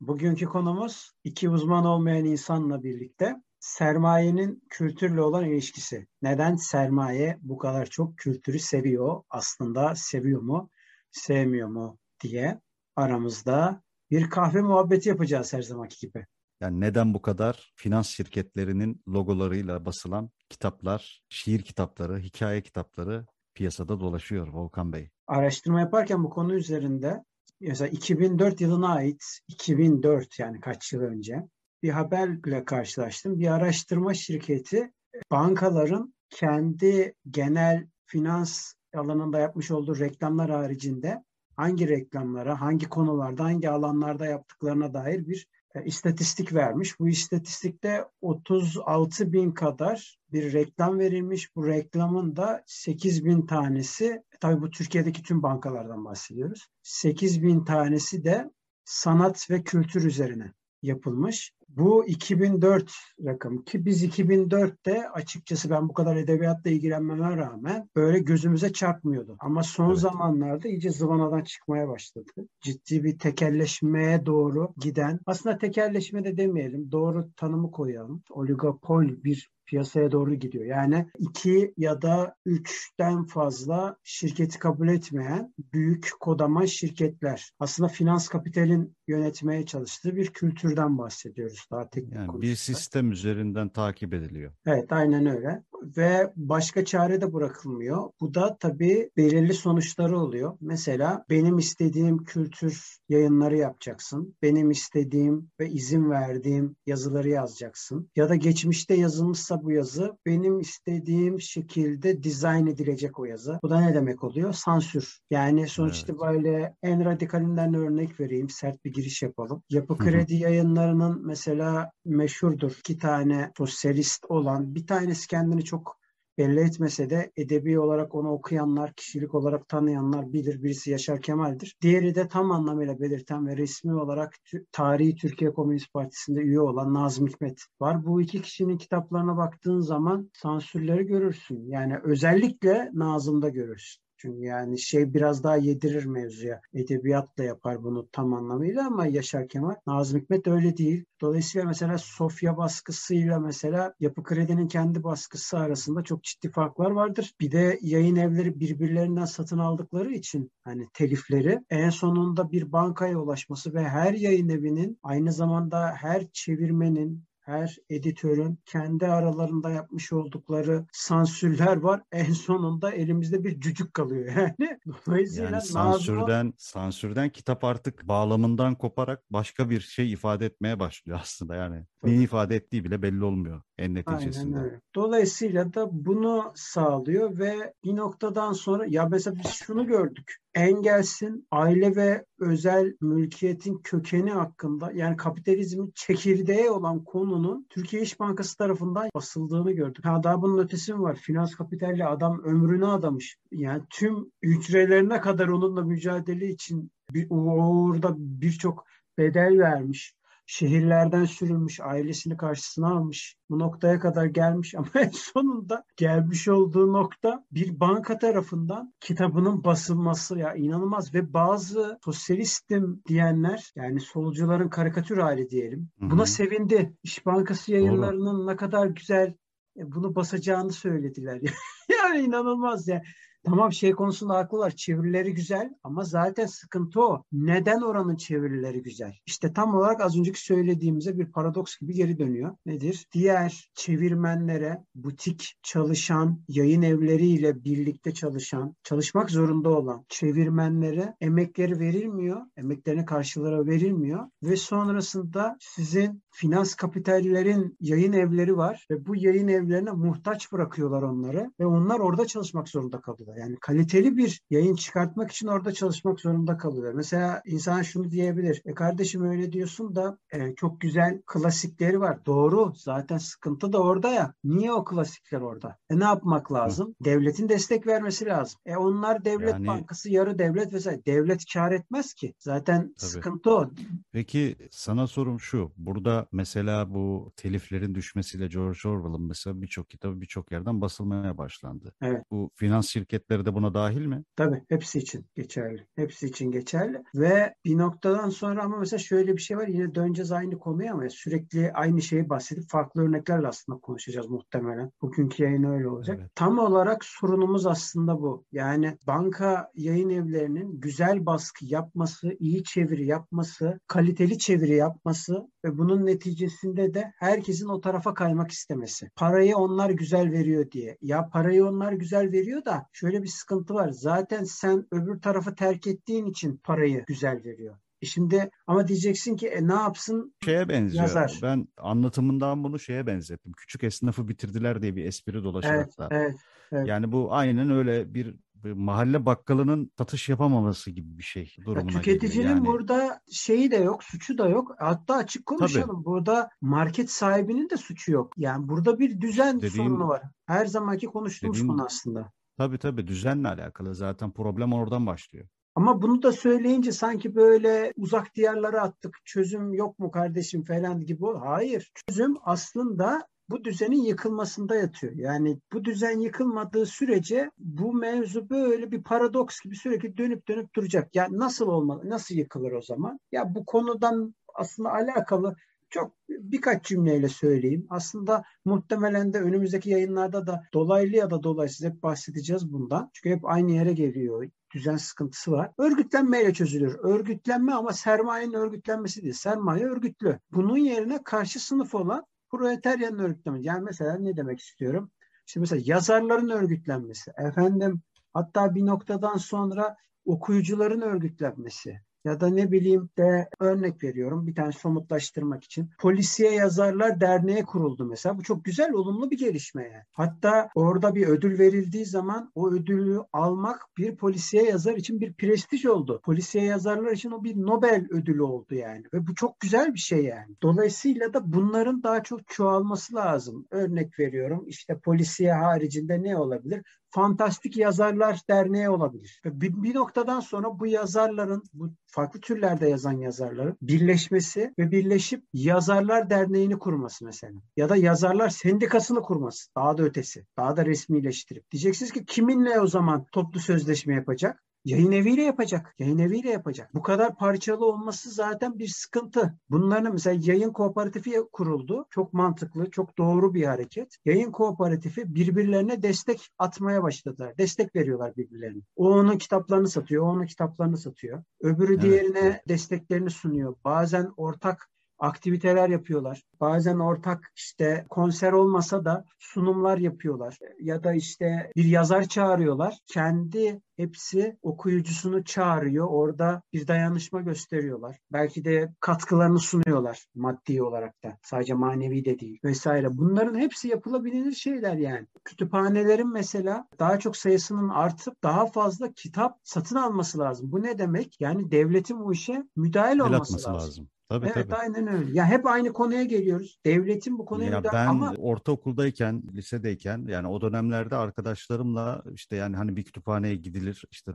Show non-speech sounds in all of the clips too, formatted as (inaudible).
Bugünkü konumuz iki uzman olmayan insanla birlikte sermayenin kültürle olan ilişkisi. Neden sermaye bu kadar çok kültürü seviyor? Aslında seviyor mu, sevmiyor mu diye aramızda bir kahve muhabbeti yapacağız her zamanki gibi. Yani neden bu kadar finans şirketlerinin logolarıyla basılan kitaplar, şiir kitapları, hikaye kitapları piyasada dolaşıyor Volkan Bey? Araştırma yaparken bu konu üzerinde mesela 2004 yılına ait 2004 yani kaç yıl önce bir haberle karşılaştım. Bir araştırma şirketi bankaların kendi genel finans alanında yapmış olduğu reklamlar haricinde hangi reklamlara, hangi konularda, hangi alanlarda yaptıklarına dair bir e, istatistik vermiş. Bu istatistikte 36 bin kadar bir reklam verilmiş. Bu reklamın da 8 bin tanesi, tabii bu Türkiye'deki tüm bankalardan bahsediyoruz. 8 bin tanesi de sanat ve kültür üzerine yapılmış. Bu 2004 rakam ki biz 2004'te açıkçası ben bu kadar edebiyatla ilgilenmeme rağmen böyle gözümüze çarpmıyordu. Ama son evet. zamanlarda iyice zıvanadan çıkmaya başladı. Ciddi bir tekelleşmeye doğru giden aslında tekelleşme de demeyelim doğru tanımı koyalım. Oligopol bir piyasaya doğru gidiyor. Yani iki ya da üçten fazla şirketi kabul etmeyen büyük kodaman şirketler. Aslında finans kapitalin yönetmeye çalıştığı bir kültürden bahsediyoruz daha teknik yani konuşursak. Bir sistem üzerinden takip ediliyor. Evet aynen öyle. Ve başka çare de bırakılmıyor. Bu da tabii belirli sonuçları oluyor. Mesela benim istediğim kültür yayınları yapacaksın. Benim istediğim ve izin verdiğim yazıları yazacaksın. Ya da geçmişte yazılmışsa bu yazı benim istediğim şekilde dizayn edilecek o yazı. Bu da ne demek oluyor? Sansür. Yani sonuç evet. itibariyle en radikalinden örnek vereyim. Sert bir giriş yapalım. Yapı Kredi yayınlarının mesela meşhurdur. iki tane sosyalist olan bir tanesi kendini çok belli etmese de edebi olarak onu okuyanlar, kişilik olarak tanıyanlar bilir. Birisi Yaşar Kemal'dir. Diğeri de tam anlamıyla belirten ve resmi olarak tarihi Türkiye Komünist Partisi'nde üye olan Nazım Hikmet var. Bu iki kişinin kitaplarına baktığın zaman sansürleri görürsün. Yani özellikle Nazım'da görürsün. Çünkü yani şey biraz daha yedirir mevzuya. Edebiyatla yapar bunu tam anlamıyla ama Yaşar Kemal. Nazım Hikmet öyle değil. Dolayısıyla mesela Sofya baskısıyla mesela Yapı Kredi'nin kendi baskısı arasında çok ciddi farklar vardır. Bir de yayın evleri birbirlerinden satın aldıkları için hani telifleri en sonunda bir bankaya ulaşması ve her yayın evinin aynı zamanda her çevirmenin her editörün kendi aralarında yapmış oldukları sansürler var. (laughs) En sonunda elimizde bir cücük kalıyor yani. (laughs) Dolayısıyla yani sansürden, sansürden kitap artık bağlamından koparak başka bir şey ifade etmeye başlıyor aslında yani. Tabii. Ne ifade ettiği bile belli olmuyor en neticesinde. Aynen öyle. Dolayısıyla da bunu sağlıyor ve bir noktadan sonra ya mesela biz şunu gördük. Engels'in aile ve özel mülkiyetin kökeni hakkında yani kapitalizmin çekirdeği olan konunun Türkiye İş Bankası tarafından basıldığını gördük. Ha daha bunun ötesi mi var? Finans kapitalle adam ömrünü adamış. Yani tüm hücrelerine kadar onunla mücadele için bir, orada birçok bedel vermiş şehirlerden sürülmüş, ailesini karşısına almış. Bu noktaya kadar gelmiş ama (laughs) en sonunda gelmiş olduğu nokta bir banka tarafından kitabının basılması ya inanılmaz ve bazı sosyalistim diyenler yani solcuların karikatür hali diyelim. Buna Hı-hı. sevindi. İş Bankası yayınlarının Doğru. ne kadar güzel e, bunu basacağını söylediler. (laughs) yani inanılmaz ya. Tamam şey konusunda haklılar. Çevirileri güzel ama zaten sıkıntı o. Neden oranın çevirileri güzel? İşte tam olarak az önceki söylediğimize bir paradoks gibi geri dönüyor. Nedir? Diğer çevirmenlere butik çalışan, yayın evleriyle birlikte çalışan, çalışmak zorunda olan çevirmenlere emekleri verilmiyor. Emeklerine karşılara verilmiyor ve sonrasında sizin finans kapitallerin yayın evleri var ve bu yayın evlerine muhtaç bırakıyorlar onları ve onlar orada çalışmak zorunda kalıyorlar. Yani kaliteli bir yayın çıkartmak için orada çalışmak zorunda kalıyorlar. Mesela insan şunu diyebilir. E kardeşim öyle diyorsun da e, çok güzel klasikleri var. Doğru. Zaten sıkıntı da orada ya. Niye o klasikler orada? E ne yapmak lazım? Hı. Devletin destek vermesi lazım. E onlar devlet yani... bankası, yarı devlet vesaire. Devlet kar etmez ki. Zaten Tabii. sıkıntı o. Peki sana sorum şu. Burada mesela bu teliflerin düşmesiyle George Orwell'ın mesela birçok kitabı birçok yerden basılmaya başlandı. Evet. Bu finans şirketleri de buna dahil mi? Tabii hepsi için geçerli. Hepsi için geçerli ve bir noktadan sonra ama mesela şöyle bir şey var yine döneceğiz aynı konuya ama sürekli aynı şeyi bahsedip farklı örneklerle aslında konuşacağız muhtemelen. Bugünkü yayın öyle olacak. Evet. Tam olarak sorunumuz aslında bu. Yani banka yayın evlerinin güzel baskı yapması, iyi çeviri yapması, kaliteli çeviri yapması ve bunun neticesinde de herkesin o tarafa kaymak istemesi. Parayı onlar güzel veriyor diye. Ya parayı onlar güzel veriyor da şöyle bir sıkıntı var. Zaten sen öbür tarafı terk ettiğin için parayı güzel veriyor. E şimdi ama diyeceksin ki e, ne yapsın? Şeye benziyor. Yazar. Ben anlatımından bunu şeye benzettim. Küçük esnafı bitirdiler diye bir espri dolaşıyor evet, hatta. Evet, evet. Yani bu aynen öyle bir mahalle bakkalının satış yapamaması gibi bir şey durumuna ya Tüketicinin yani. burada şeyi de yok, suçu da yok. Hatta açık konuşalım. Tabii. Burada market sahibinin de suçu yok. Yani burada bir düzen dediğin, sorunu var. Her zamanki konuştuğumuz konu aslında. Tabii tabii düzenle alakalı zaten problem oradan başlıyor. Ama bunu da söyleyince sanki böyle uzak diyarlara attık. Çözüm yok mu kardeşim falan gibi. Hayır. Çözüm aslında bu düzenin yıkılmasında yatıyor. Yani bu düzen yıkılmadığı sürece bu mevzu böyle bir paradoks gibi sürekli dönüp dönüp duracak. Yani nasıl olmalı? Nasıl yıkılır o zaman? Ya bu konudan aslında alakalı çok birkaç cümleyle söyleyeyim. Aslında muhtemelen de önümüzdeki yayınlarda da dolaylı ya da dolaysız hep bahsedeceğiz bundan. Çünkü hep aynı yere geliyor. Düzen sıkıntısı var. Örgütlenmeyle çözülür. Örgütlenme ama sermayenin örgütlenmesi değil. Sermaye örgütlü. Bunun yerine karşı sınıf olan proletaryanın örgütlenmesi. Yani mesela ne demek istiyorum? İşte mesela yazarların örgütlenmesi. Efendim hatta bir noktadan sonra okuyucuların örgütlenmesi ya da ne bileyim de örnek veriyorum bir tane somutlaştırmak için. Polisiye Yazarlar Derneği kuruldu mesela. Bu çok güzel, olumlu bir gelişme yani. Hatta orada bir ödül verildiği zaman o ödülü almak bir polisiye yazar için bir prestij oldu. Polisiye yazarlar için o bir Nobel ödülü oldu yani. Ve bu çok güzel bir şey yani. Dolayısıyla da bunların daha çok çoğalması lazım. Örnek veriyorum işte polisiye haricinde ne olabilir? Fantastik Yazarlar Derneği olabilir. Bir, bir noktadan sonra bu yazarların, bu farklı türlerde yazan yazarların birleşmesi ve birleşip Yazarlar Derneği'ni kurması mesela. Ya da Yazarlar Sendikası'nı kurması. Daha da ötesi. Daha da resmileştirip. Diyeceksiniz ki kiminle o zaman toplu sözleşme yapacak? Yayın eviyle yapacak. Yayın eviyle yapacak. Bu kadar parçalı olması zaten bir sıkıntı. Bunların mesela yayın kooperatifi kuruldu. Çok mantıklı, çok doğru bir hareket. Yayın kooperatifi birbirlerine destek atmaya başladılar. Destek veriyorlar birbirlerine. O onun kitaplarını satıyor, o onun kitaplarını satıyor. Öbürü evet. diğerine desteklerini sunuyor. Bazen ortak aktiviteler yapıyorlar. Bazen ortak işte konser olmasa da sunumlar yapıyorlar. Ya da işte bir yazar çağırıyorlar. Kendi hepsi okuyucusunu çağırıyor. Orada bir dayanışma gösteriyorlar. Belki de katkılarını sunuyorlar maddi olarak da. Sadece manevi de değil vesaire. Bunların hepsi yapılabilir şeyler yani. Kütüphanelerin mesela daha çok sayısının artıp daha fazla kitap satın alması lazım. Bu ne demek? Yani devletin bu işe müdahil olması lazım. lazım. Tabii, evet tabii. aynen öyle. Ya hep aynı konuya geliyoruz. Devletin bu konuya ya ben ama ortaokuldayken, lisedeyken yani o dönemlerde arkadaşlarımla işte yani hani bir kütüphaneye gidilir, işte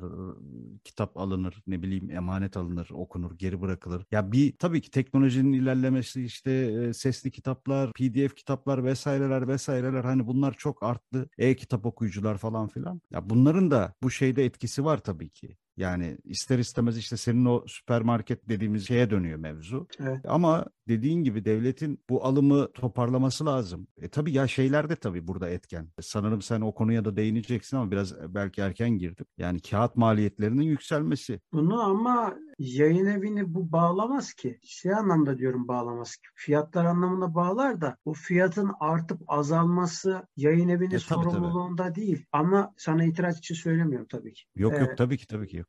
kitap alınır, ne bileyim emanet alınır, okunur, geri bırakılır. Ya bir tabii ki teknolojinin ilerlemesi işte sesli kitaplar, PDF kitaplar vesaireler vesaireler hani bunlar çok arttı. E-kitap okuyucular falan filan. Ya bunların da bu şeyde etkisi var tabii ki. Yani ister istemez işte senin o süpermarket dediğimiz şeye dönüyor mevzu. Evet. Ama dediğin gibi devletin bu alımı toparlaması lazım. E tabii ya şeyler de tabii burada etken. Sanırım sen o konuya da değineceksin ama biraz belki erken girdim. Yani kağıt maliyetlerinin yükselmesi. Bunu ama yayın evini bu bağlamaz ki. Şey anlamda diyorum bağlamaz ki. Fiyatlar anlamında bağlar da bu fiyatın artıp azalması yayın evinin e, sorumluluğunda tabii. değil. Ama sana itiraz için söylemiyorum tabii ki. Yok yok ee, tabii ki tabii ki yok.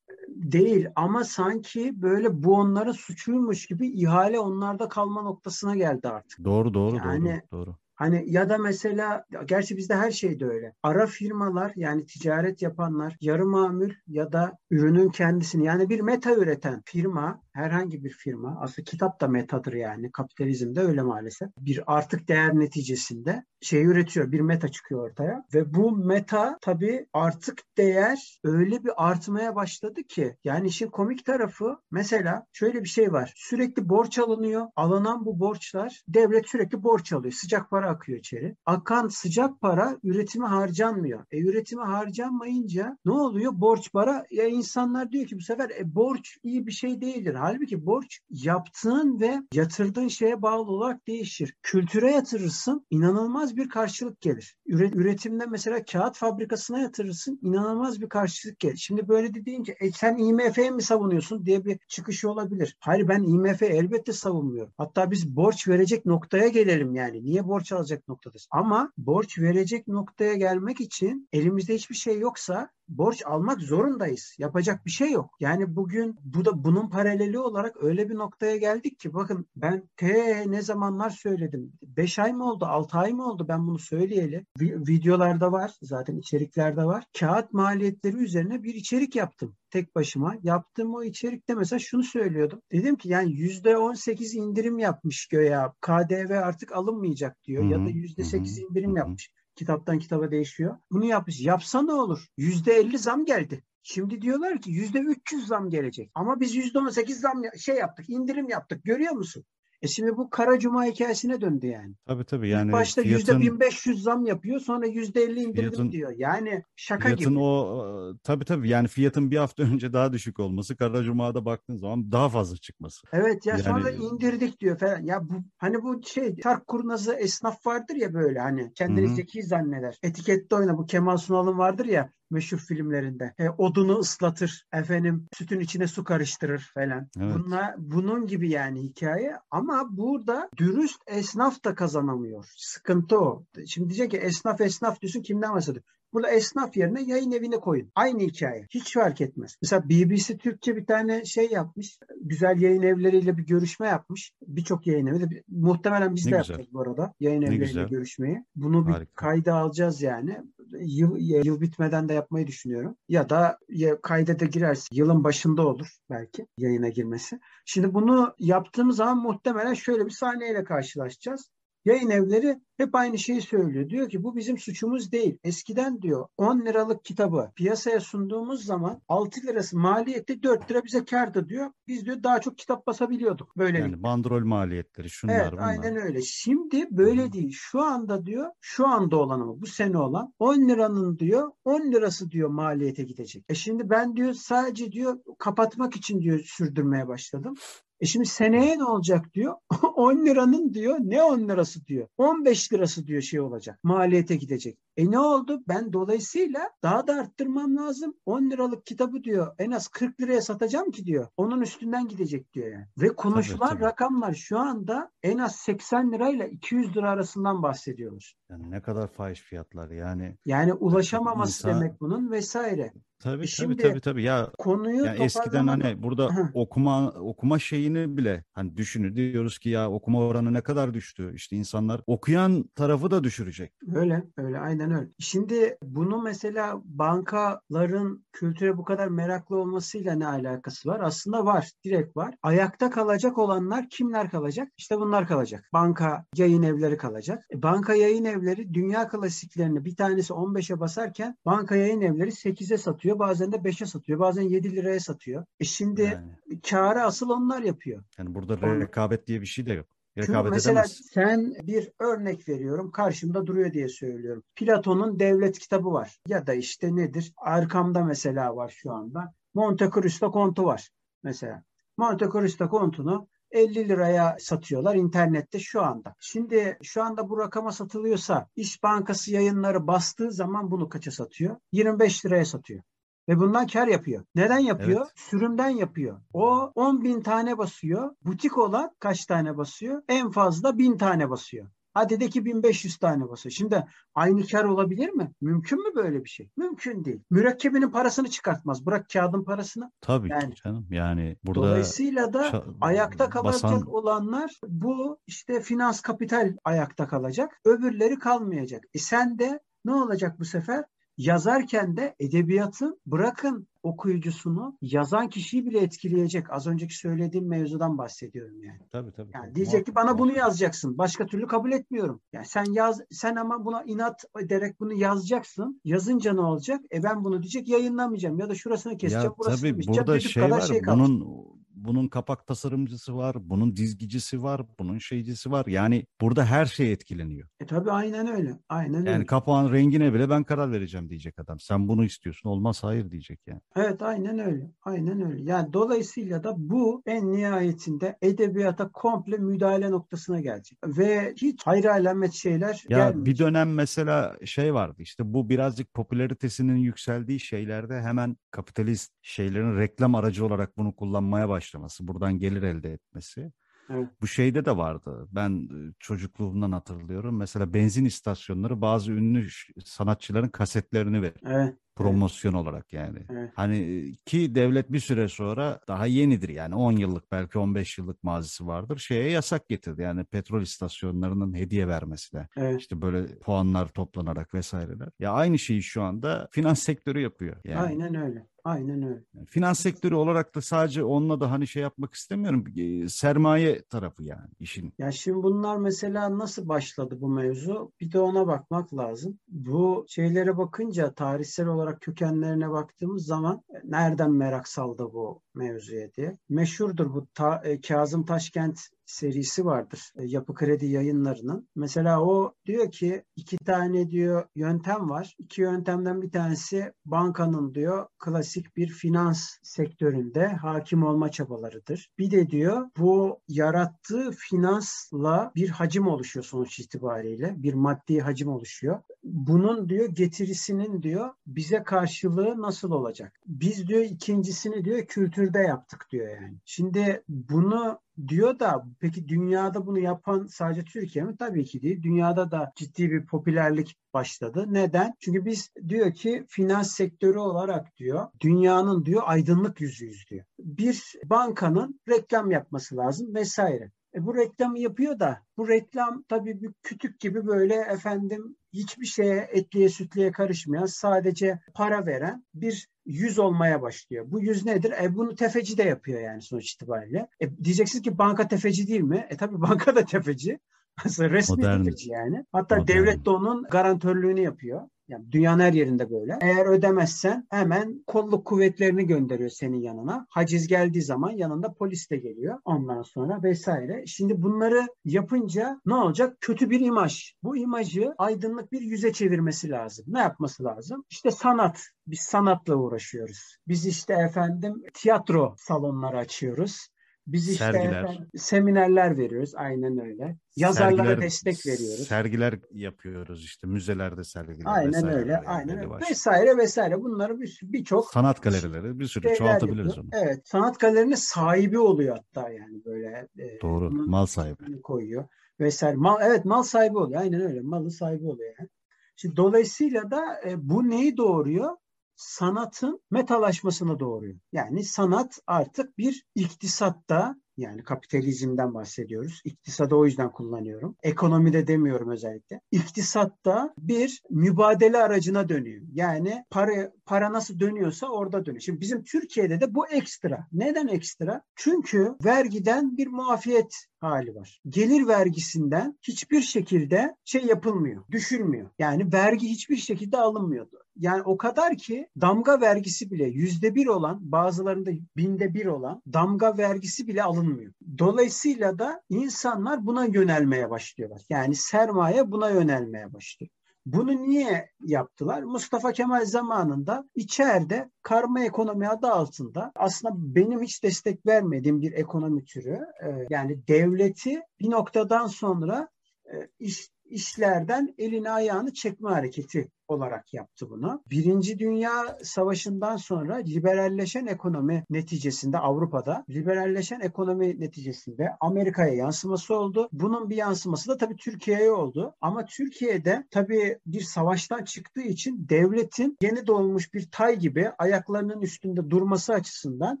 Değil ama sanki böyle bu onların suçuymuş gibi ihale onlarda kalma noktasına geldi artık. Doğru doğru yani, doğru. doğru. Hani ya da mesela gerçi bizde her şey de öyle. Ara firmalar yani ticaret yapanlar yarı mamül ya da ürünün kendisini yani bir meta üreten firma herhangi bir firma aslında kitap da metadır yani kapitalizmde öyle maalesef. Bir artık değer neticesinde şey üretiyor bir meta çıkıyor ortaya. Ve bu meta tabii artık değer öyle bir artmaya başladı ki yani işin komik tarafı mesela şöyle bir şey var. Sürekli borç alınıyor alınan bu borçlar devlet sürekli borç alıyor sıcak para akıyor içeri. Akan sıcak para üretime harcanmıyor. E üretime harcanmayınca ne oluyor? Borç para ya insanlar diyor ki bu sefer e, borç iyi bir şey değildir Halbuki borç yaptığın ve yatırdığın şeye bağlı olarak değişir. Kültüre yatırırsın, inanılmaz bir karşılık gelir. Üretimde mesela kağıt fabrikasına yatırırsın, inanılmaz bir karşılık gelir. Şimdi böyle de deyince e, sen IMF'yi mi savunuyorsun diye bir çıkışı olabilir. Hayır ben IMF elbette savunmuyorum. Hatta biz borç verecek noktaya gelelim yani. Niye borç alacak noktadayız? Ama borç verecek noktaya gelmek için elimizde hiçbir şey yoksa borç almak zorundayız. Yapacak bir şey yok. Yani bugün bu da bunun paraleli olarak öyle bir noktaya geldik ki bakın ben T ne zamanlar söyledim. 5 ay mı oldu 6 ay mı oldu ben bunu söyleyeli. Videolarda var zaten içeriklerde var. Kağıt maliyetleri üzerine bir içerik yaptım tek başıma. Yaptığım o içerikte mesela şunu söylüyordum. Dedim ki yani %18 indirim yapmış göya. KDV artık alınmayacak diyor. Hı-hı. Ya da %8 indirim Hı-hı. yapmış. Kitaptan kitaba değişiyor. Bunu yapmış. Yapsa ne olur? %50 zam geldi. Şimdi diyorlar ki yüzde 300 zam gelecek. Ama biz yüzde 18 zam şey yaptık, indirim yaptık. Görüyor musun? E şimdi bu Kara Cuma hikayesine döndü yani. Tabii tabii yani. İlk başta yüzde fiyatın... 1500 zam yapıyor sonra yüzde 50 indirdim fiyatın, diyor. Yani şaka fiyatın gibi. o tabii tabii yani fiyatın bir hafta (laughs) önce daha düşük olması Kara Cuma'da baktığın zaman daha fazla çıkması. Evet ya yani... sonra indirdik diyor falan. Ya bu hani bu şey tark kurnazı esnaf vardır ya böyle hani kendini Hı-hı. zeki zanneder. Etikette oyna bu Kemal Sunal'ın vardır ya meşhur filmlerinde. E, odunu ıslatır, efendim sütün içine su karıştırır falan. Evet. Bunlar bunun gibi yani hikaye ama burada dürüst esnaf da kazanamıyor. Sıkıntı o. Şimdi diyecek ki esnaf esnaf diyorsun kimden bahsediyor? Burada esnaf yerine yayın evine koyun. Aynı hikaye. Hiç fark etmez. Mesela BBC Türkçe bir tane şey yapmış. Güzel yayın evleriyle bir görüşme yapmış. Birçok yayın evi de muhtemelen biz ne de güzel. yapacağız bu arada. Yayın ne evleriyle güzel. görüşmeyi. Bunu Harika. bir kayda alacağız yani. Yıl, yıl bitmeden de yapmayı düşünüyorum. Ya da ya kayda da girersin. Yılın başında olur belki yayına girmesi. Şimdi bunu yaptığımız zaman muhtemelen şöyle bir sahneyle karşılaşacağız. Yayın evleri hep aynı şeyi söylüyor. Diyor ki bu bizim suçumuz değil. Eskiden diyor 10 liralık kitabı piyasaya sunduğumuz zaman 6 lirası maliyeti 4 lira bize kardı diyor. Biz diyor daha çok kitap basabiliyorduk. Böyle yani bandrol maliyetleri şunlar evet, bunlar. Aynen öyle. Şimdi böyle hmm. değil. Şu anda diyor şu anda olan ama bu sene olan 10 liranın diyor 10 lirası diyor maliyete gidecek. E şimdi ben diyor sadece diyor kapatmak için diyor sürdürmeye başladım. E şimdi seneye ne olacak diyor. (laughs) 10 liranın diyor ne 10 lirası diyor. 15 lirası diyor şey olacak. Maliyete gidecek. E ne oldu? Ben dolayısıyla daha da arttırmam lazım. 10 liralık kitabı diyor en az 40 liraya satacağım ki diyor. Onun üstünden gidecek diyor yani. Ve konuşulan tabii, tabii. rakamlar şu anda en az 80 lirayla 200 lira arasından bahsediyoruz. Yani ne kadar fahiş fiyatlar yani. Yani ulaşamaması insan... demek bunun vesaire. Tabii e Şimdi, tabii tabii tabii ya konuyu yani eskiden hani burada okuma okuma şeyini bile hani düşünür diyoruz ki ya okuma oranı ne kadar düştü işte insanlar okuyan tarafı da düşürecek. Öyle öyle aynen öyle. Şimdi bunu mesela bankaların kültüre bu kadar meraklı olmasıyla ne alakası var? Aslında var direkt var. Ayakta kalacak olanlar kimler kalacak? İşte bunlar kalacak. Banka yayın evleri kalacak. E, banka yayın evleri dünya klasiklerini bir tanesi 15'e basarken banka yayın evleri 8'e satıyor satıyor, bazen de 5'e satıyor, bazen 7 liraya satıyor. E şimdi yani. karı asıl onlar yapıyor. Yani burada rekabet diye bir şey de yok. Rekabet mesela edemez. sen bir örnek veriyorum karşımda duruyor diye söylüyorum. Platon'un devlet kitabı var ya da işte nedir arkamda mesela var şu anda. Monte Cristo kontu var mesela. Monte Cristo kontunu 50 liraya satıyorlar internette şu anda. Şimdi şu anda bu rakama satılıyorsa İş Bankası yayınları bastığı zaman bunu kaça satıyor? 25 liraya satıyor. Ve bundan kar yapıyor. Neden yapıyor? Evet. Sürümden yapıyor. O 10 bin tane basıyor. Butik olan kaç tane basıyor? En fazla 1000 tane basıyor. Hadi de ki 1500 tane basıyor. Şimdi aynı kar olabilir mi? Mümkün mü böyle bir şey? Mümkün değil. Mürekkebinin parasını çıkartmaz. Bırak kağıdın parasını. Tabii yani, canım. Yani burada Dolayısıyla da ayakta kalacak basan... olanlar bu işte finans kapital ayakta kalacak. Öbürleri kalmayacak. E sen de ne olacak bu sefer? Yazarken de edebiyatın bırakın okuyucusunu yazan kişiyi bile etkileyecek. Az önceki söylediğim mevzudan bahsediyorum yani. Tabii tabii. Yani diyecek ki bana bunu yazacaksın. Başka türlü kabul etmiyorum. Yani sen yaz sen ama buna inat ederek bunu yazacaksın. Yazınca ne olacak? E ben bunu diyecek yayınlamayacağım ya da şurasını keseceğim, ya, burasını tabii. Burada şey var. Şey bunun bunun kapak tasarımcısı var, bunun dizgicisi var, bunun şeycisi var. Yani burada her şey etkileniyor. E tabii aynen öyle. Aynen yani öyle. Yani kapağın rengine bile ben karar vereceğim diyecek adam. Sen bunu istiyorsun. Olmaz hayır diyecek yani. Evet aynen öyle. Aynen öyle. Yani dolayısıyla da bu en nihayetinde edebiyata komple müdahale noktasına gelecek. Ve hiç hayra alamet şeyler ya gelmeyecek. Bir dönem mesela şey vardı işte bu birazcık popülaritesinin yükseldiği şeylerde hemen kapitalist şeylerin reklam aracı olarak bunu kullanmaya başladı başlaması, buradan gelir elde etmesi. Evet. Bu şeyde de vardı. Ben çocukluğumdan hatırlıyorum. Mesela benzin istasyonları bazı ünlü sanatçıların kasetlerini verir. Evet. Promosyon evet. olarak yani. Evet. Hani ki devlet bir süre sonra daha yenidir yani 10 yıllık belki 15 yıllık mazisi vardır. Şeye yasak getirdi yani petrol istasyonlarının hediye vermesine. Evet. İşte böyle puanlar toplanarak vesaireler. Ya aynı şeyi şu anda finans sektörü yapıyor. Yani. Aynen öyle. Aynen öyle. finans sektörü olarak da sadece onunla da hani şey yapmak istemiyorum. Sermaye tarafı yani işin. Ya şimdi bunlar mesela nasıl başladı bu mevzu? Bir de ona bakmak lazım. Bu şeylere bakınca tarihsel olarak kökenlerine baktığımız zaman nereden merak saldı bu mevzuya diye. Meşhurdur bu ta, e, Kazım Taşkent serisi vardır e, Yapı Kredi yayınlarının. Mesela o diyor ki iki tane diyor yöntem var. İki yöntemden bir tanesi bankanın diyor klasik bir finans sektöründe hakim olma çabalarıdır. Bir de diyor bu yarattığı finansla bir hacim oluşuyor sonuç itibariyle. Bir maddi hacim oluşuyor. Bunun diyor getirisinin diyor bize karşılığı nasıl olacak? Biz diyor ikincisini diyor kültürde yaptık diyor yani. Şimdi bunu diyor da peki dünyada bunu yapan sadece Türkiye mi? Tabii ki değil. Dünyada da ciddi bir popülerlik başladı. Neden? Çünkü biz diyor ki finans sektörü olarak diyor dünyanın diyor aydınlık yüzüyüz diyor. Bir bankanın reklam yapması lazım vesaire. E bu reklamı yapıyor da bu reklam tabii bir kütük gibi böyle efendim hiçbir şeye etliye sütlüye karışmayan sadece para veren bir yüz olmaya başlıyor. Bu yüz nedir? E bunu tefeci de yapıyor yani sonuç itibariyle. E diyeceksiniz ki banka tefeci değil mi? E tabii banka da tefeci. (laughs) Resmi Modern. tefeci yani. Hatta Modern. devlet de onun garantörlüğünü yapıyor. Yani dünyanın her yerinde böyle. Eğer ödemezsen hemen kolluk kuvvetlerini gönderiyor senin yanına. Haciz geldiği zaman yanında polis de geliyor. Ondan sonra vesaire. Şimdi bunları yapınca ne olacak? Kötü bir imaj. Bu imajı aydınlık bir yüze çevirmesi lazım. Ne yapması lazım? İşte sanat. Biz sanatla uğraşıyoruz. Biz işte efendim tiyatro salonları açıyoruz. Biz işte sergiler. Efendim, seminerler veriyoruz aynen öyle. Yazarlara sergiler, destek veriyoruz. Sergiler yapıyoruz işte müzelerde sergiler. Aynen öyle. Aynen öyle. Vesaire vesaire bunları birçok bir sanat galerileri bir sürü çoğaltabiliriz onu. Evet. Sanat galerilerinin sahibi oluyor hatta yani böyle. E, Doğru. Mal sahibi. Koyuyor vesaire. Mal evet mal sahibi oluyor. Aynen öyle. Malın sahibi oluyor yani. Şimdi dolayısıyla da e, bu neyi doğuruyor? Sanatın metalaşmasını doğuruyor. Yani sanat artık bir iktisatta yani kapitalizmden bahsediyoruz. İktisada o yüzden kullanıyorum. Ekonomide demiyorum özellikle. İktisatta bir mübadele aracına dönüyor. Yani para para nasıl dönüyorsa orada dönüyor. Şimdi bizim Türkiye'de de bu ekstra. Neden ekstra? Çünkü vergiden bir muafiyet hali var. Gelir vergisinden hiçbir şekilde şey yapılmıyor, düşürmüyor. Yani vergi hiçbir şekilde alınmıyordu. Yani o kadar ki damga vergisi bile yüzde bir olan bazılarında binde bir olan damga vergisi bile alınmıyor. Dolayısıyla da insanlar buna yönelmeye başlıyorlar. Yani sermaye buna yönelmeye başlıyor. Bunu niye yaptılar? Mustafa Kemal zamanında içeride karma ekonomi adı altında aslında benim hiç destek vermediğim bir ekonomi türü e, yani devleti bir noktadan sonra e, iş, işlerden elini ayağını çekme hareketi olarak yaptı bunu. Birinci Dünya Savaşı'ndan sonra liberalleşen ekonomi neticesinde Avrupa'da liberalleşen ekonomi neticesinde Amerika'ya yansıması oldu. Bunun bir yansıması da tabii Türkiye'ye oldu. Ama Türkiye'de tabii bir savaştan çıktığı için devletin yeni doğmuş bir tay gibi ayaklarının üstünde durması açısından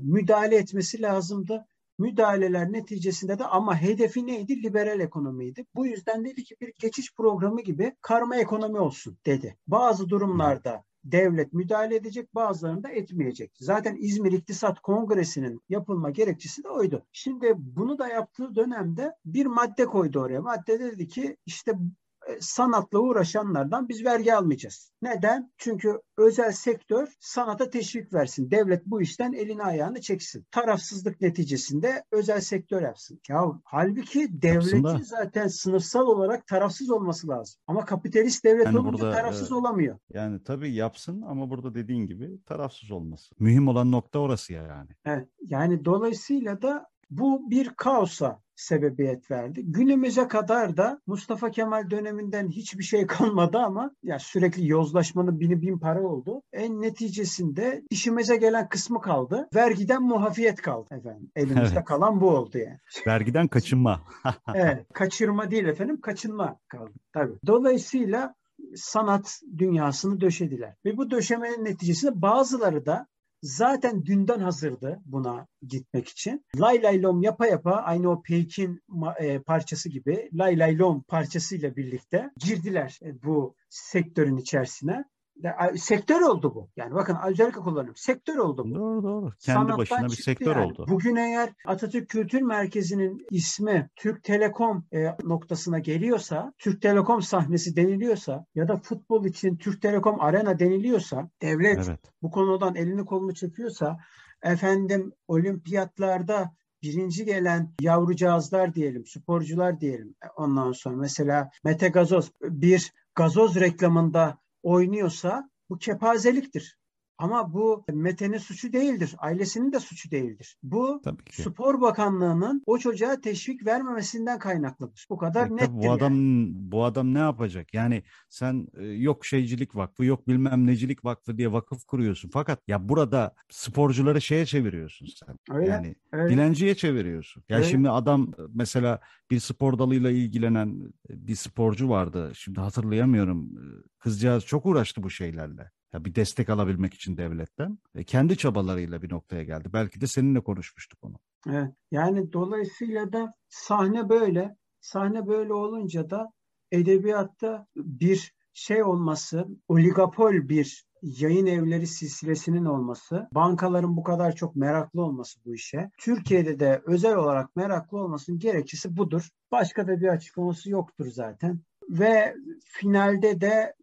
müdahale etmesi lazımdı müdahaleler neticesinde de ama hedefi neydi? Liberal ekonomiydi. Bu yüzden dedi ki bir geçiş programı gibi karma ekonomi olsun dedi. Bazı durumlarda devlet müdahale edecek bazılarında etmeyecek. Zaten İzmir İktisat Kongresi'nin yapılma gerekçesi de oydu. Şimdi bunu da yaptığı dönemde bir madde koydu oraya. Madde dedi ki işte sanatla uğraşanlardan biz vergi almayacağız. Neden? Çünkü özel sektör sanata teşvik versin. Devlet bu işten elini ayağını çeksin. Tarafsızlık neticesinde özel sektör yapsın. Ya halbuki devletin Aslında, zaten sınıfsal olarak tarafsız olması lazım. Ama kapitalist devlet yani olunca burada, tarafsız e, olamıyor. Yani tabii yapsın ama burada dediğin gibi tarafsız olması. Mühim olan nokta orası ya yani. Evet. Yani dolayısıyla da bu bir kaosa sebebiyet verdi. Günümüze kadar da Mustafa Kemal döneminden hiçbir şey (laughs) kalmadı ama ya sürekli yozlaşmanın bini bin para oldu. En neticesinde işimize gelen kısmı kaldı. Vergiden muhafiyet kaldı efendim. Elimizde evet. kalan bu oldu yani. (laughs) Vergiden kaçınma. (laughs) evet, kaçırma değil efendim, kaçınma kaldı. Tabii. Dolayısıyla sanat dünyasını döşediler. Ve bu döşemenin neticesinde bazıları da zaten dünden hazırdı buna gitmek için. Lay lay lom yapa yapa aynı o Pekin e, parçası gibi lay lay lom parçasıyla birlikte girdiler bu sektörün içerisine sektör oldu bu. Yani bakın özellikle kullanıyorum. Sektör oldu bu. Doğru doğru. Kendi Sanattan başına bir sektör yani. oldu. Bugün eğer Atatürk Kültür Merkezi'nin ismi Türk Telekom e, noktasına geliyorsa, Türk Telekom sahnesi deniliyorsa ya da futbol için Türk Telekom Arena deniliyorsa, devlet evet. bu konudan elini kolunu çekiyorsa, efendim olimpiyatlarda birinci gelen yavrucağızlar diyelim, sporcular diyelim. Ondan sonra mesela Mete Gazoz bir gazoz reklamında oynuyorsa bu kepazeliktir. Ama bu Mete'nin suçu değildir. Ailesinin de suçu değildir. Bu Spor Bakanlığı'nın o çocuğa teşvik vermemesinden kaynaklıdır. Bu kadar e, nettir. Bu adam yani. bu adam ne yapacak? Yani sen e, yok şeycilik vakfı, yok bilmem necilik vakfı diye vakıf kuruyorsun. Fakat ya burada sporcuları şeye çeviriyorsun sen. Öyle, yani öyle. dilenciye çeviriyorsun. Ya öyle. şimdi adam mesela bir spor dalıyla ilgilenen bir sporcu vardı. Şimdi hatırlayamıyorum. Kızcağız çok uğraştı bu şeylerle ya bir destek alabilmek için devletten e, kendi çabalarıyla bir noktaya geldi. Belki de seninle konuşmuştuk onu. Evet. Yani dolayısıyla da sahne böyle. Sahne böyle olunca da edebiyatta bir şey olması, oligopol bir yayın evleri silsilesinin olması, bankaların bu kadar çok meraklı olması bu işe, Türkiye'de de özel olarak meraklı olmasının gerekçesi budur. Başka da bir açıklaması yoktur zaten. Ve finalde de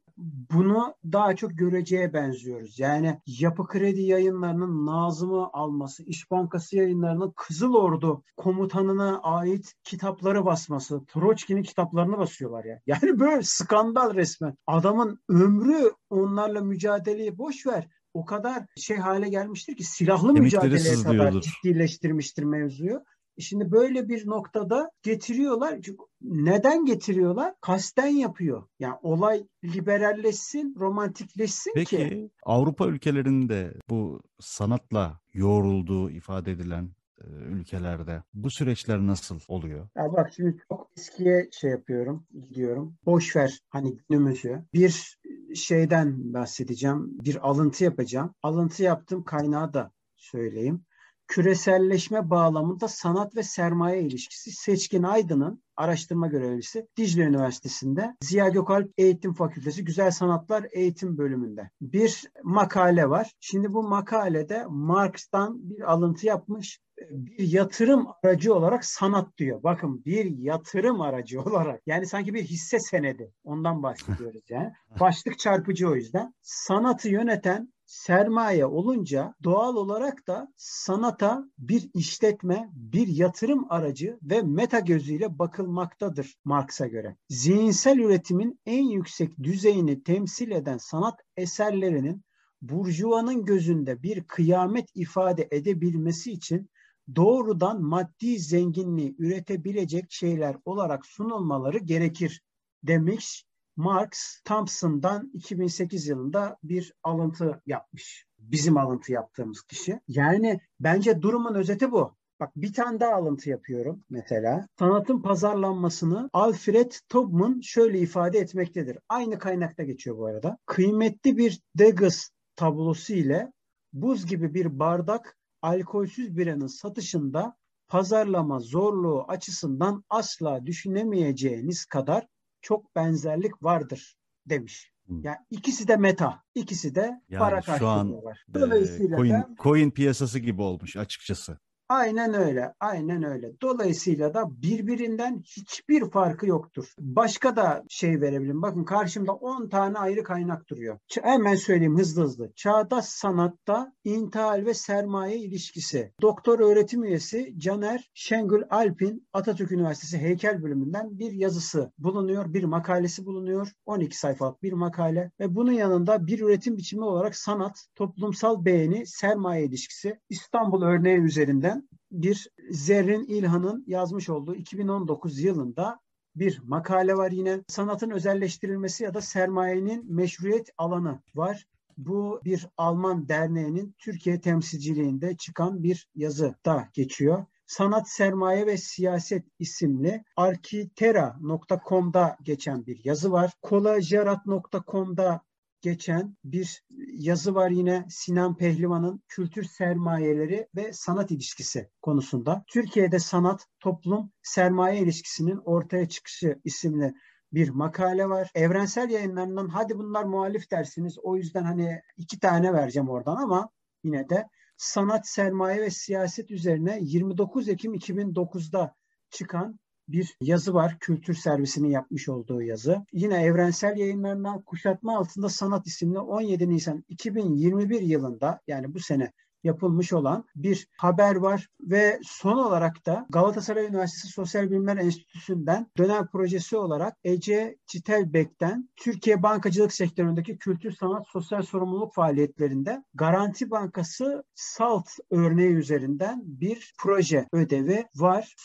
bunu daha çok göreceğe benziyoruz. Yani Yapı Kredi yayınlarının Nazım'ı alması, İş Bankası yayınlarının Kızıl Ordu komutanına ait kitapları basması, Troçki'nin kitaplarını basıyorlar ya. Yani böyle skandal resmen. Adamın ömrü onlarla mücadeleyi boş ver o kadar şey hale gelmiştir ki silahlı mücadeleye kadar ciddileştirmiştir mevzuyu. Şimdi böyle bir noktada getiriyorlar. Çünkü neden getiriyorlar? Kasten yapıyor. Yani olay liberalleşsin, romantikleşsin Peki, ki. Peki Avrupa ülkelerinde bu sanatla yoğrulduğu ifade edilen e, ülkelerde bu süreçler nasıl oluyor? Ya bak şimdi çok eskiye şey yapıyorum, gidiyorum. Boş ver hani günümüzü. Bir şeyden bahsedeceğim, bir alıntı yapacağım. Alıntı yaptığım kaynağı da söyleyeyim küreselleşme bağlamında sanat ve sermaye ilişkisi Seçkin Aydın'ın araştırma görevlisi Dicle Üniversitesi'nde Ziya Gökalp Eğitim Fakültesi Güzel Sanatlar Eğitim Bölümünde bir makale var. Şimdi bu makalede Marx'tan bir alıntı yapmış. Bir yatırım aracı olarak sanat diyor. Bakın bir yatırım aracı (laughs) olarak. Yani sanki bir hisse senedi. Ondan bahsediyoruz yani. (laughs) Başlık çarpıcı o yüzden. Sanatı yöneten sermaye olunca doğal olarak da sanata bir işletme, bir yatırım aracı ve meta gözüyle bakılmaktadır Marx'a göre. Zihinsel üretimin en yüksek düzeyini temsil eden sanat eserlerinin burjuvanın gözünde bir kıyamet ifade edebilmesi için doğrudan maddi zenginliği üretebilecek şeyler olarak sunulmaları gerekir demiş Marx Thompson'dan 2008 yılında bir alıntı yapmış. Bizim alıntı yaptığımız kişi. Yani bence durumun özeti bu. Bak bir tane daha alıntı yapıyorum mesela. Sanatın pazarlanmasını Alfred Tubman şöyle ifade etmektedir. Aynı kaynakta geçiyor bu arada. Kıymetli bir Degas tablosu ile buz gibi bir bardak alkolsüz biranın satışında pazarlama zorluğu açısından asla düşünemeyeceğiniz kadar çok benzerlik vardır demiş. Yani ikisi de meta, ikisi de yani para karşılığı var. Dolayısıyla e, coin, coin piyasası gibi olmuş açıkçası. Aynen öyle, aynen öyle. Dolayısıyla da birbirinden hiçbir farkı yoktur. Başka da şey verebilirim. Bakın karşımda 10 tane ayrı kaynak duruyor. Ç- hemen söyleyeyim hızlı hızlı. Çağdaş sanatta intihal ve sermaye ilişkisi. Doktor öğretim üyesi Caner Şengül Alp'in Atatürk Üniversitesi Heykel Bölümünden bir yazısı bulunuyor. Bir makalesi bulunuyor. 12 sayfalık bir makale ve bunun yanında bir üretim biçimi olarak sanat, toplumsal beğeni, sermaye ilişkisi İstanbul örneği üzerinden bir Zerrin İlhan'ın yazmış olduğu 2019 yılında bir makale var yine. Sanatın özelleştirilmesi ya da sermayenin meşruiyet alanı var. Bu bir Alman derneğinin Türkiye temsilciliğinde çıkan bir yazı da geçiyor. Sanat, Sermaye ve Siyaset isimli arkitera.com'da geçen bir yazı var. kolajerat.com'da geçen bir yazı var yine Sinan Pehlivan'ın kültür sermayeleri ve sanat ilişkisi konusunda. Türkiye'de sanat, toplum, sermaye ilişkisinin ortaya çıkışı isimli bir makale var. Evrensel yayınlarından hadi bunlar muhalif dersiniz. O yüzden hani iki tane vereceğim oradan ama yine de sanat, sermaye ve siyaset üzerine 29 Ekim 2009'da çıkan bir yazı var. Kültür servisinin yapmış olduğu yazı. Yine evrensel yayınlarından Kuşatma Altında Sanat isimli 17 Nisan 2021 yılında yani bu sene yapılmış olan bir haber var ve son olarak da Galatasaray Üniversitesi Sosyal Bilimler Enstitüsü'nden dönem projesi olarak Ece Çitelbek'ten Türkiye bankacılık sektöründeki kültür, sanat, sosyal sorumluluk faaliyetlerinde Garanti Bankası SALT örneği üzerinden bir proje ödevi var.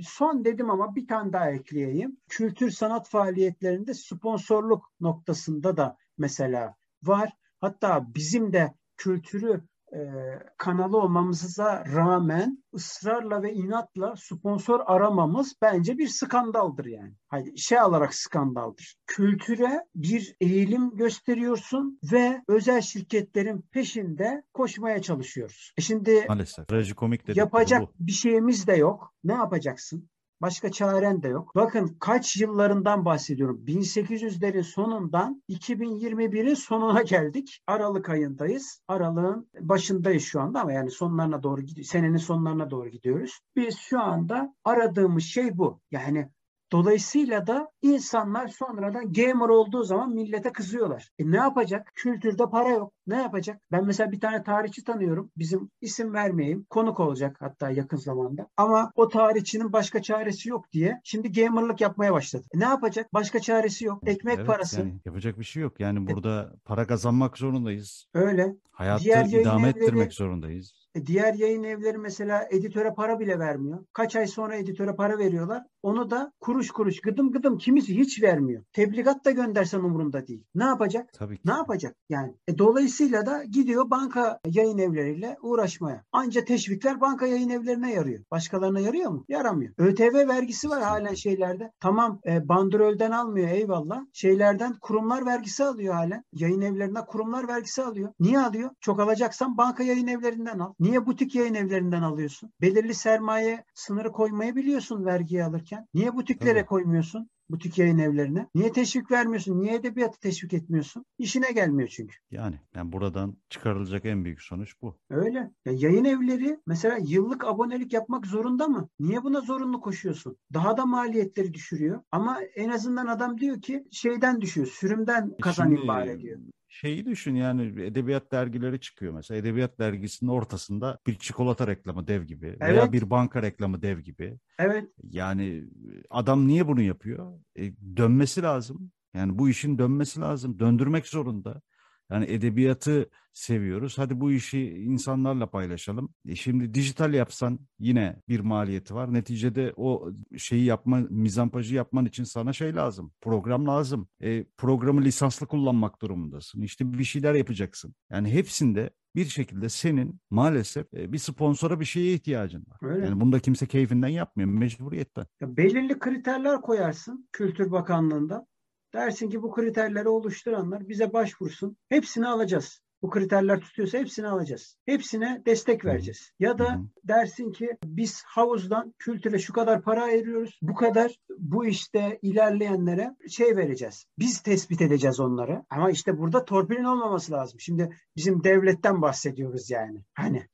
Son dedim ama bir tane daha ekleyeyim. Kültür sanat faaliyetlerinde sponsorluk noktasında da mesela var. Hatta bizim de kültürü e, kanalı olmamıza rağmen ısrarla ve inatla sponsor aramamız bence bir skandaldır yani. Hani şey olarak skandaldır. Kültüre bir eğilim gösteriyorsun ve özel şirketlerin peşinde koşmaya çalışıyoruz. E şimdi Maalesef. Trajikomik yapacak bu. bir şeyimiz de yok. Ne yapacaksın? Başka çaren de yok. Bakın kaç yıllarından bahsediyorum. 1800'lerin sonundan 2021'in sonuna geldik. Aralık ayındayız. Aralığın başındayız şu anda ama yani sonlarına doğru gidiyoruz. Senenin sonlarına doğru gidiyoruz. Biz şu anda aradığımız şey bu. Yani Dolayısıyla da insanlar sonradan gamer olduğu zaman millete kızıyorlar. E ne yapacak? Kültürde para yok. Ne yapacak? Ben mesela bir tane tarihçi tanıyorum. Bizim isim vermeyeyim. Konuk olacak hatta yakın zamanda. Ama o tarihçinin başka çaresi yok diye şimdi gamerlık yapmaya başladı. E ne yapacak? Başka çaresi yok. Ekmek evet, parası. Yani yapacak bir şey yok. Yani e burada e, para kazanmak zorundayız. Öyle. Hayatı Diğer idame ettirmek zorundayız. E diğer yayın evleri mesela editöre para bile vermiyor. Kaç ay sonra editöre para veriyorlar. Onu da kuruş kuruş gıdım gıdım kimisi hiç vermiyor. Tebligat da göndersen umurunda değil. Ne yapacak? Tabii ki. Ne yapacak? Yani e, dolayısıyla da gidiyor banka yayın evleriyle uğraşmaya. Anca teşvikler banka yayın evlerine yarıyor. Başkalarına yarıyor mu? Yaramıyor. ÖTV vergisi var halen şeylerde. Tamam e, bandrolden almıyor eyvallah. Şeylerden kurumlar vergisi alıyor halen. Yayın evlerine kurumlar vergisi alıyor. Niye alıyor? Çok alacaksan banka yayın evlerinden al. Niye butik yayın evlerinden alıyorsun? Belirli sermaye sınırı koymayı biliyorsun vergiyi alırken. Niye butiklere Tabii. koymuyorsun? butik yayın evlerine? Niye teşvik vermiyorsun? Niye edebiyatı teşvik etmiyorsun? İşine gelmiyor çünkü. Yani, yani buradan çıkarılacak en büyük sonuç bu. Öyle. Ya yayın evleri mesela yıllık abonelik yapmak zorunda mı? Niye buna zorunlu koşuyorsun? Daha da maliyetleri düşürüyor. Ama en azından adam diyor ki şeyden düşüyor. Sürümden kazanayım Şimdi, bari diyor. Şeyi düşün yani edebiyat dergileri çıkıyor mesela. Edebiyat dergisinin ortasında bir çikolata reklamı dev gibi veya Evet. bir banka reklamı dev gibi. Evet. Yani adam niye bunu yapıyor? E, dönmesi lazım. Yani bu işin dönmesi lazım. Döndürmek zorunda. Yani edebiyatı seviyoruz. Hadi bu işi insanlarla paylaşalım. E şimdi dijital yapsan yine bir maliyeti var. Neticede o şeyi yapma, mizampajı yapman için sana şey lazım. Program lazım. E, programı lisanslı kullanmak durumundasın. İşte bir şeyler yapacaksın. Yani hepsinde bir şekilde senin maalesef e, bir sponsora bir şeye ihtiyacın var. Öyle. Yani bunu da kimse keyfinden yapmıyor. Mecburiyetten. Ya belirli kriterler koyarsın Kültür Bakanlığı'nda. Dersin ki bu kriterleri oluşturanlar bize başvursun. Hepsini alacağız. Bu kriterler tutuyorsa hepsini alacağız. Hepsine destek vereceğiz. Ya da dersin ki biz havuzdan kültüre şu kadar para ayırıyoruz. Bu kadar bu işte ilerleyenlere şey vereceğiz. Biz tespit edeceğiz onları. Ama işte burada torpilin olmaması lazım. Şimdi bizim devletten bahsediyoruz yani. Hani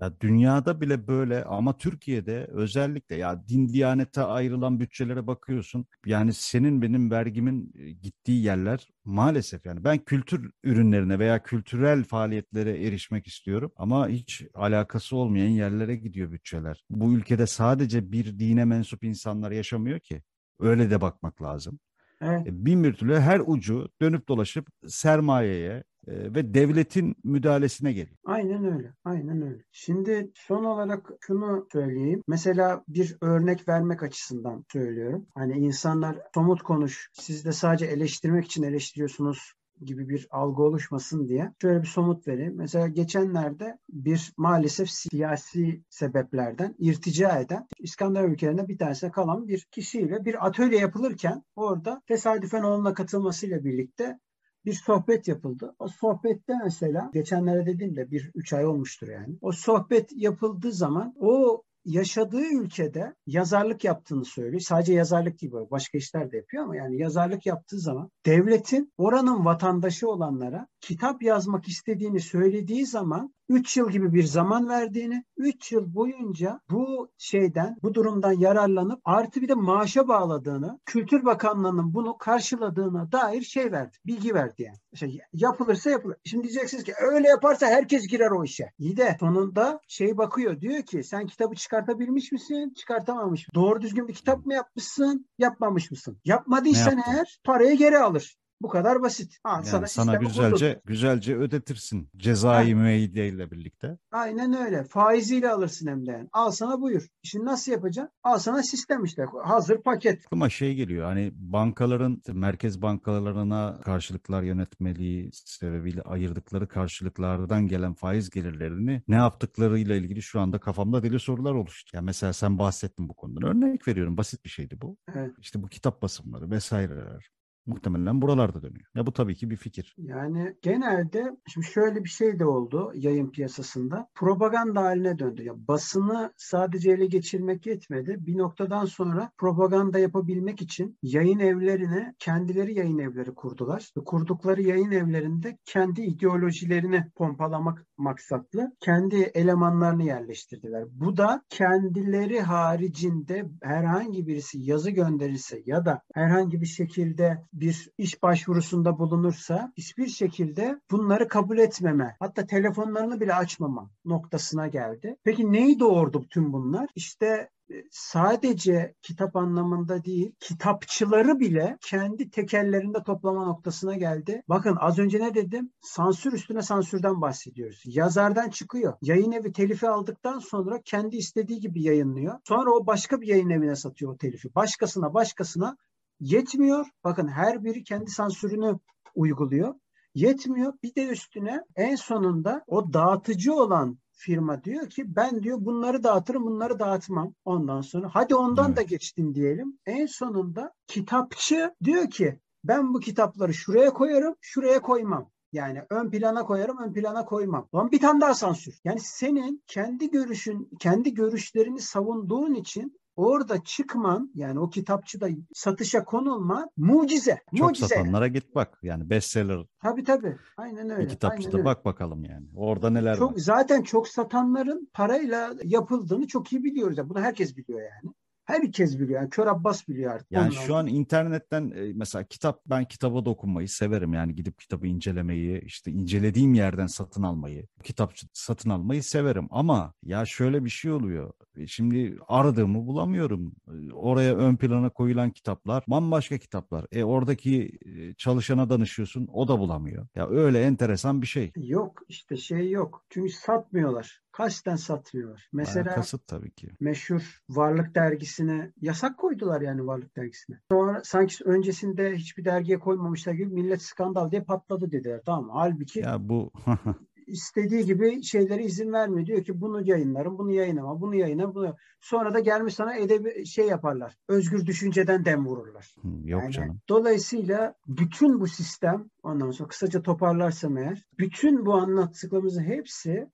Ya dünyada bile böyle ama Türkiye'de özellikle ya din diyanete ayrılan bütçelere bakıyorsun. Yani senin benim vergimin e, gittiği yerler maalesef yani ben kültür ürünlerine veya kültürel faaliyetlere erişmek istiyorum ama hiç alakası olmayan yerlere gidiyor bütçeler. Bu ülkede sadece bir dine mensup insanlar yaşamıyor ki. Öyle de bakmak lazım. evet. E, Bin bir türlü her ucu dönüp dolaşıp sermayeye e, ve devletin müdahalesine geliyor. Aynen öyle. Aynen öyle. Şimdi son olarak şunu söyleyeyim. Mesela bir örnek vermek açısından söylüyorum. Hani insanlar somut konuş, siz de sadece eleştirmek için eleştiriyorsunuz gibi bir algı oluşmasın diye şöyle bir somut vereyim. Mesela geçenlerde bir maalesef siyasi sebeplerden irtica eden İskandinav ülkelerinde bir tanesine kalan bir kişiyle bir atölye yapılırken orada tesadüfen onunla katılmasıyla birlikte bir sohbet yapıldı. O sohbette mesela geçenlerde dediğimde bir üç ay olmuştur yani. O sohbet yapıldığı zaman o yaşadığı ülkede yazarlık yaptığını söylüyor. Sadece yazarlık değil böyle başka işler de yapıyor ama yani yazarlık yaptığı zaman devletin oranın vatandaşı olanlara kitap yazmak istediğini söylediği zaman 3 yıl gibi bir zaman verdiğini, 3 yıl boyunca bu şeyden, bu durumdan yararlanıp artı bir de maaşa bağladığını, Kültür Bakanlığı'nın bunu karşıladığına dair şey verdi, bilgi verdi yani. Şey, yapılırsa yapılır. Şimdi diyeceksiniz ki öyle yaparsa herkes girer o işe. İyi de sonunda şey bakıyor diyor ki sen kitabı çıkartabilmiş misin, çıkartamamış mısın? Doğru düzgün bir kitap mı yapmışsın, yapmamış mısın? Yapmadıysan eğer parayı geri alır. Bu kadar basit. Al, Yani sana, sana güzelce kurdum. güzelce ödetirsin cezai müeyyide ile birlikte. Aynen öyle. Faiziyle alırsın hem de. yani. Al sana buyur. Şimdi nasıl yapacaksın? Al sana sistem işte. Hazır paket. Ama şey geliyor hani bankaların merkez bankalarına karşılıklar yönetmeliği sebebiyle ayırdıkları karşılıklardan gelen faiz gelirlerini ne yaptıklarıyla ilgili şu anda kafamda deli sorular oluştu. Ya mesela sen bahsettin bu konudan. Örnek veriyorum basit bir şeydi bu. Evet. İşte bu kitap basımları vesaireler muhtemelen buralarda dönüyor. Ya bu tabii ki bir fikir. Yani genelde şimdi şöyle bir şey de oldu yayın piyasasında. Propaganda haline döndü. Ya basını sadece ele geçirmek yetmedi. Bir noktadan sonra propaganda yapabilmek için yayın evlerine kendileri yayın evleri kurdular. Kurdukları yayın evlerinde kendi ideolojilerini pompalamak maksatlı kendi elemanlarını yerleştirdiler. Bu da kendileri haricinde herhangi birisi yazı gönderirse ya da herhangi bir şekilde bir iş başvurusunda bulunursa hiçbir şekilde bunları kabul etmeme hatta telefonlarını bile açmama noktasına geldi. Peki neyi doğurdu tüm bunlar? İşte e, sadece kitap anlamında değil, kitapçıları bile kendi tekellerinde toplama noktasına geldi. Bakın az önce ne dedim? Sansür üstüne sansürden bahsediyoruz. Yazardan çıkıyor. Yayın evi telifi aldıktan sonra kendi istediği gibi yayınlıyor. Sonra o başka bir yayın evine satıyor o telifi. Başkasına başkasına yetmiyor. Bakın her biri kendi sansürünü uyguluyor. Yetmiyor. Bir de üstüne en sonunda o dağıtıcı olan firma diyor ki ben diyor bunları dağıtırım bunları dağıtmam. Ondan sonra hadi ondan Evet. da geçtin diyelim. En sonunda kitapçı diyor ki ben bu kitapları şuraya koyarım şuraya koymam. Yani ön plana koyarım, ön plana koymam. Lan bir tane daha sansür. Yani senin kendi görüşün, kendi görüşlerini savunduğun için orada çıkman yani o kitapçıda satışa konulma mucize. Çok mucize. satanlara git bak. Yani bestseller Tabii tabii. Aynen öyle. bir kitapçıda aynen öyle. bak bakalım yani. Orada neler Çok var. zaten çok satanların parayla yapıldığını çok iyi biliyoruz. ya. Bunu herkes biliyor yani. Herkes biliyor. Yani Kör Abbas biliyor artık. Yani Ondan şu an internetten e, mesela kitap ben kitaba dokunmayı severim yani gidip kitabı incelemeyi işte incelediğim yerden satın almayı kitapçı satın almayı severim ama ya şöyle bir şey oluyor E, şimdi aradığımı bulamıyorum E, oraya ön plana koyulan kitaplar bambaşka kitaplar e oradaki çalışana danışıyorsun o da bulamıyor ya öyle enteresan bir şey Yok işte şey yok. Çünkü satmıyorlar. Kasten. Bayağı Mesela kasıt tabii ki meşhur Varlık dergisine yasak koydular yani Varlık dergisine. Sonra sanki öncesinde hiçbir dergiye koymamışlar gibi millet skandal diye patladı dediler. Tamam? Halbuki ya bu (laughs) istediği gibi şeylere izin vermiyor. Diyor ki bunu yayınlarım, bunu yayınlama, bunu yayınla, bunu. Sonra da gelmiş sana edebi şey yaparlar. Özgür düşünceden dem vururlar. yok Yani canım Dolayısıyla bütün bu sistem ondan sonra kısaca toparlarsam eğer bütün bu anlattıklarımızın hepsi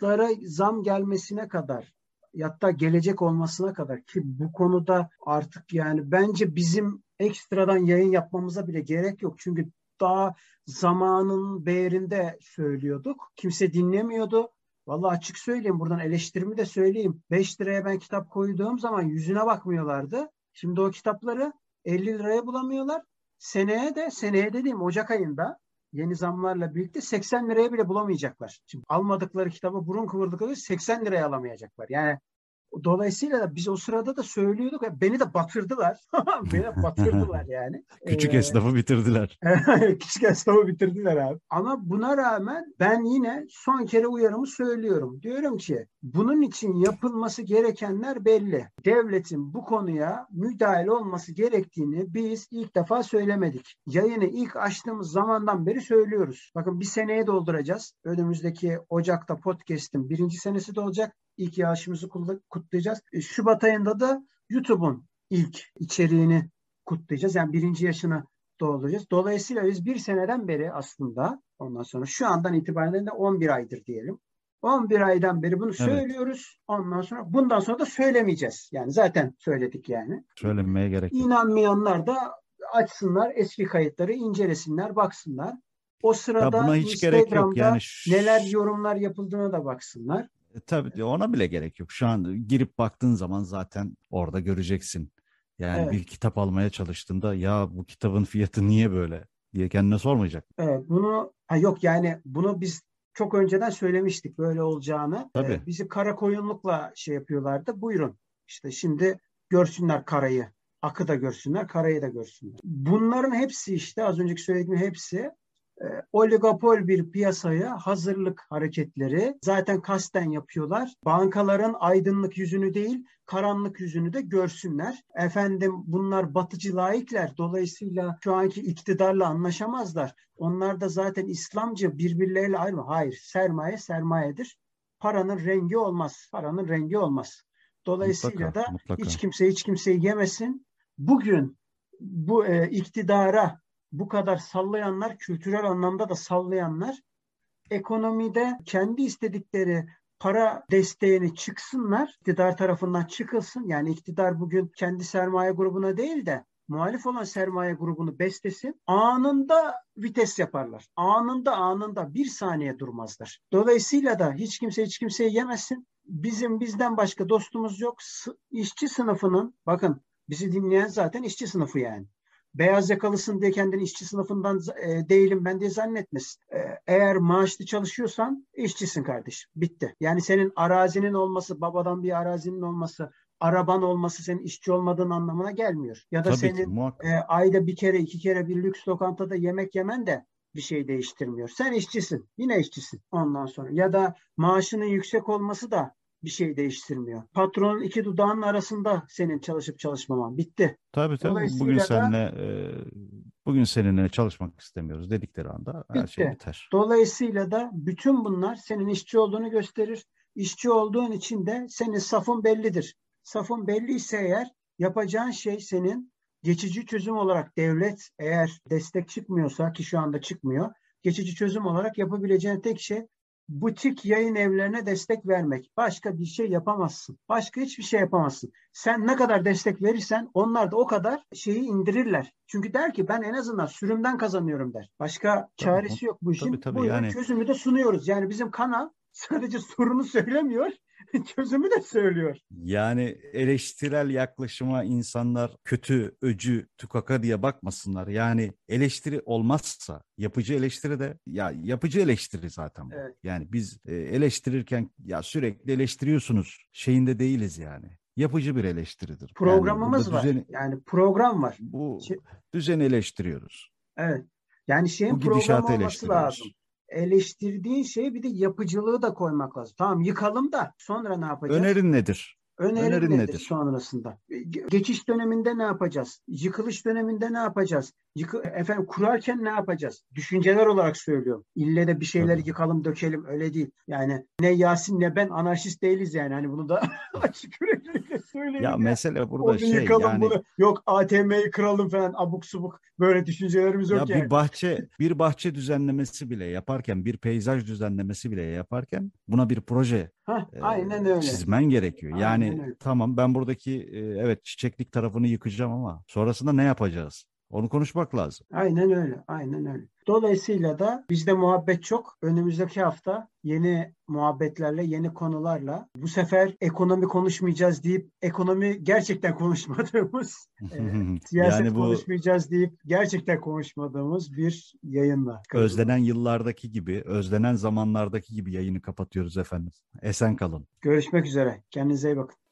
kağıtlara zam gelmesine kadar hatta gelecek olmasına kadar ki bu konuda artık yani bence bizim ekstradan yayın yapmamıza bile gerek yok. Çünkü daha zamanın değerinde söylüyorduk. Kimse dinlemiyordu. Vallahi açık söyleyeyim buradan eleştirimi de söyleyeyim. 5 liraya ben kitap koyduğum zaman yüzüne bakmıyorlardı. Şimdi o kitapları 50 liraya bulamıyorlar. Seneye de seneye dediğim Ocak ayında yeni zamlarla birlikte 80 liraya bile bulamayacaklar. Şimdi almadıkları kitaba burun kıvırdıkları 80 liraya alamayacaklar. Yani dolayısıyla da biz o sırada da söylüyorduk. Beni de batırdılar. (laughs) beni de batırdılar yani. küçük Ee, esnafı bitirdiler (laughs) Küçük esnafı bitirdiler abi. Ama buna rağmen ben yine son kere uyarımı söylüyorum. Diyorum ki bunun için yapılması gerekenler belli. Devletin bu konuya müdahale olması gerektiğini biz ilk defa söylemedik. Yayını ilk açtığımız zamandan beri söylüyoruz. Bakın bir seneye dolduracağız. Önümüzdeki Ocak'ta podcast'in birinci senesi de olacak. İlk yağışımızı kutla- kutlayacağız. E, Şubat ayında da YouTube'un ilk içeriğini kutlayacağız. Yani birinci yaşını dolduracağız. Dolayısıyla biz bir seneden beri aslında ondan sonra şu andan itibaren de 11 aydır diyelim. 11 aydan beri bunu söylüyoruz. Ondan sonra bundan sonra da söylemeyeceğiz. Yani zaten söyledik yani. söylemeye gerek yok İnanmayanlar da açsınlar eski kayıtları incelesinler, baksınlar. O ya sırada buna hiç gerek yok Instagram'da yani neler yorumlar yapıldığına da baksınlar. E, Tabii ona bile gerek yok. Şu an girip baktığın zaman zaten orada göreceksin. Yani Evet. bir kitap almaya çalıştığında ya bu kitabın fiyatı niye böyle diye kendine sormayacak. Evet, bunu ha yok yani bunu biz çok önceden söylemiştik böyle olacağını. Tabii. Ee, bizi kara koyunlukla şey yapıyorlardı. Buyurun. İşte şimdi görsünler karayı. Akı da görsünler, karayı da görsünler. Bunların hepsi işte az önceki söylediğim hepsi e, oligopol bir piyasaya hazırlık hareketleri zaten kasten yapıyorlar. Bankaların aydınlık yüzünü değil, karanlık yüzünü de görsünler. Efendim bunlar batıcı laikler. Dolayısıyla şu anki iktidarla anlaşamazlar. Onlar da zaten İslamcı birbirleriyle ayrı. Hayır, sermaye sermayedir. Paranın rengi olmaz. Paranın rengi olmaz. Dolayısıyla Mutlaka, da mutlaka. hiç kimse hiç kimseyi yemesin. Bugün bu e, iktidara bu kadar sallayanlar, kültürel anlamda da sallayanlar ekonomide kendi istedikleri para desteğini çıksınlar, iktidar tarafından çıkılsın. Yani iktidar bugün kendi sermaye grubuna değil de muhalif olan sermaye grubunu beslesin. Anında vites yaparlar. Anında anında bir saniye durmazlar. Dolayısıyla da hiç kimse hiç kimseyi yemesin. Bizim bizden başka dostumuz yok. İşçi sınıfının bakın bizi dinleyen zaten işçi sınıfı yani beyaz yakalısın diye kendini işçi sınıfından e, değilim ben diye zannetmesin. E, eğer maaşlı çalışıyorsan işçisin kardeşim. Bitti. Yani senin arazinin olması, babadan bir arazinin olması, araban olması senin işçi olmadığın anlamına gelmiyor. Ya da Tabii ki senin muhakkak. e, ayda bir kere iki kere bir lüks lokantada yemek yemen de bir şey değiştirmiyor. Sen işçisin. Yine işçisin ondan sonra. Ya da maaşının yüksek olması da bir şey değiştirmiyor. Patronun iki dudağının arasında senin çalışıp çalışmaman. Bitti. Tabii tabii. Bugün da- seninle e, bugün seninle çalışmak istemiyoruz dedikleri anda her şey biter. Dolayısıyla da bütün bunlar senin işçi olduğunu gösterir. İşçi olduğun için de senin safın bellidir. Safın belliyse eğer yapacağın şey senin geçici çözüm olarak devlet eğer destek çıkmıyorsa ki şu anda çıkmıyor. Geçici çözüm olarak yapabileceğin tek şey butik yayın evlerine destek vermek. Başka bir şey yapamazsın. Başka hiçbir şey yapamazsın. Sen ne kadar destek verirsen onlar da o kadar şeyi indirirler. Çünkü der ki ben en azından sürümden kazanıyorum der. Başka çaresi yok bu işin. Tabii, tabii, Buyurun yani- çözümü de sunuyoruz. Yani bizim kanal (laughs) sadece sorunu söylemiyor, (laughs) çözümü de söylüyor. Yani eleştirel yaklaşıma insanlar kötü, öcü, tükaka diye bakmasınlar. Yani eleştiri olmazsa yapıcı eleştiri de ya yapıcı eleştiri zaten bu. Evet. Yani biz e, eleştirirken ya sürekli eleştiriyorsunuz şeyinde değiliz yani. Yapıcı bir eleştiridir. Yani Programımız burada var. düzeni- Yani program var. bu düzeni eleştiriyoruz. Evet. Yani şeyin programı olması lazım. Eleştirdiğin şeye bir de yapıcılığı da koymak lazım. Tamam yıkalım da sonra ne yapacağız? Önerin nedir? Önerin önerin nedir, nedir? sonrasında? Ge- Geçiş döneminde ne yapacağız? Yıkılış döneminde ne yapacağız? Yıkı, efendim kurarken ne yapacağız? Düşünceler olarak söylüyorum. İlle de bir şeyleri Tabii. yıkalım dökelim öyle değil. Yani ne Yasin ne ben anarşist değiliz yani. Hani bunu da (laughs) açık yüreklilikle söyleyeyim. Ya ya. mesele burada Onu şey yıkalım yani bunu. Yok ATM'yi kıralım falan abuk subuk böyle düşüncelerimiz Ya yok yani. bir bahçe bir bahçe düzenlemesi bile yaparken bir peyzaj düzenlemesi bile yaparken buna bir proje Hah, e, aynen öyle. çizmen gerekiyor. Aynen Yani öyle. tamam ben buradaki e, evet çiçeklik tarafını yıkacağım ama sonrasında ne yapacağız? Onu konuşmak lazım. Aynen öyle. Aynen öyle. Dolayısıyla da bizde muhabbet çok. Önümüzdeki hafta yeni muhabbetlerle, yeni konularla bu sefer ekonomi konuşmayacağız deyip ekonomi gerçekten konuşmadığımız, (laughs) e, siyaset yani bu konuşmayacağız deyip gerçekten konuşmadığımız bir yayınla. özlenen yıllardaki gibi, özlenen zamanlardaki gibi yayını kapatıyoruz efendim. Esen kalın. Görüşmek üzere. Kendinize iyi bakın.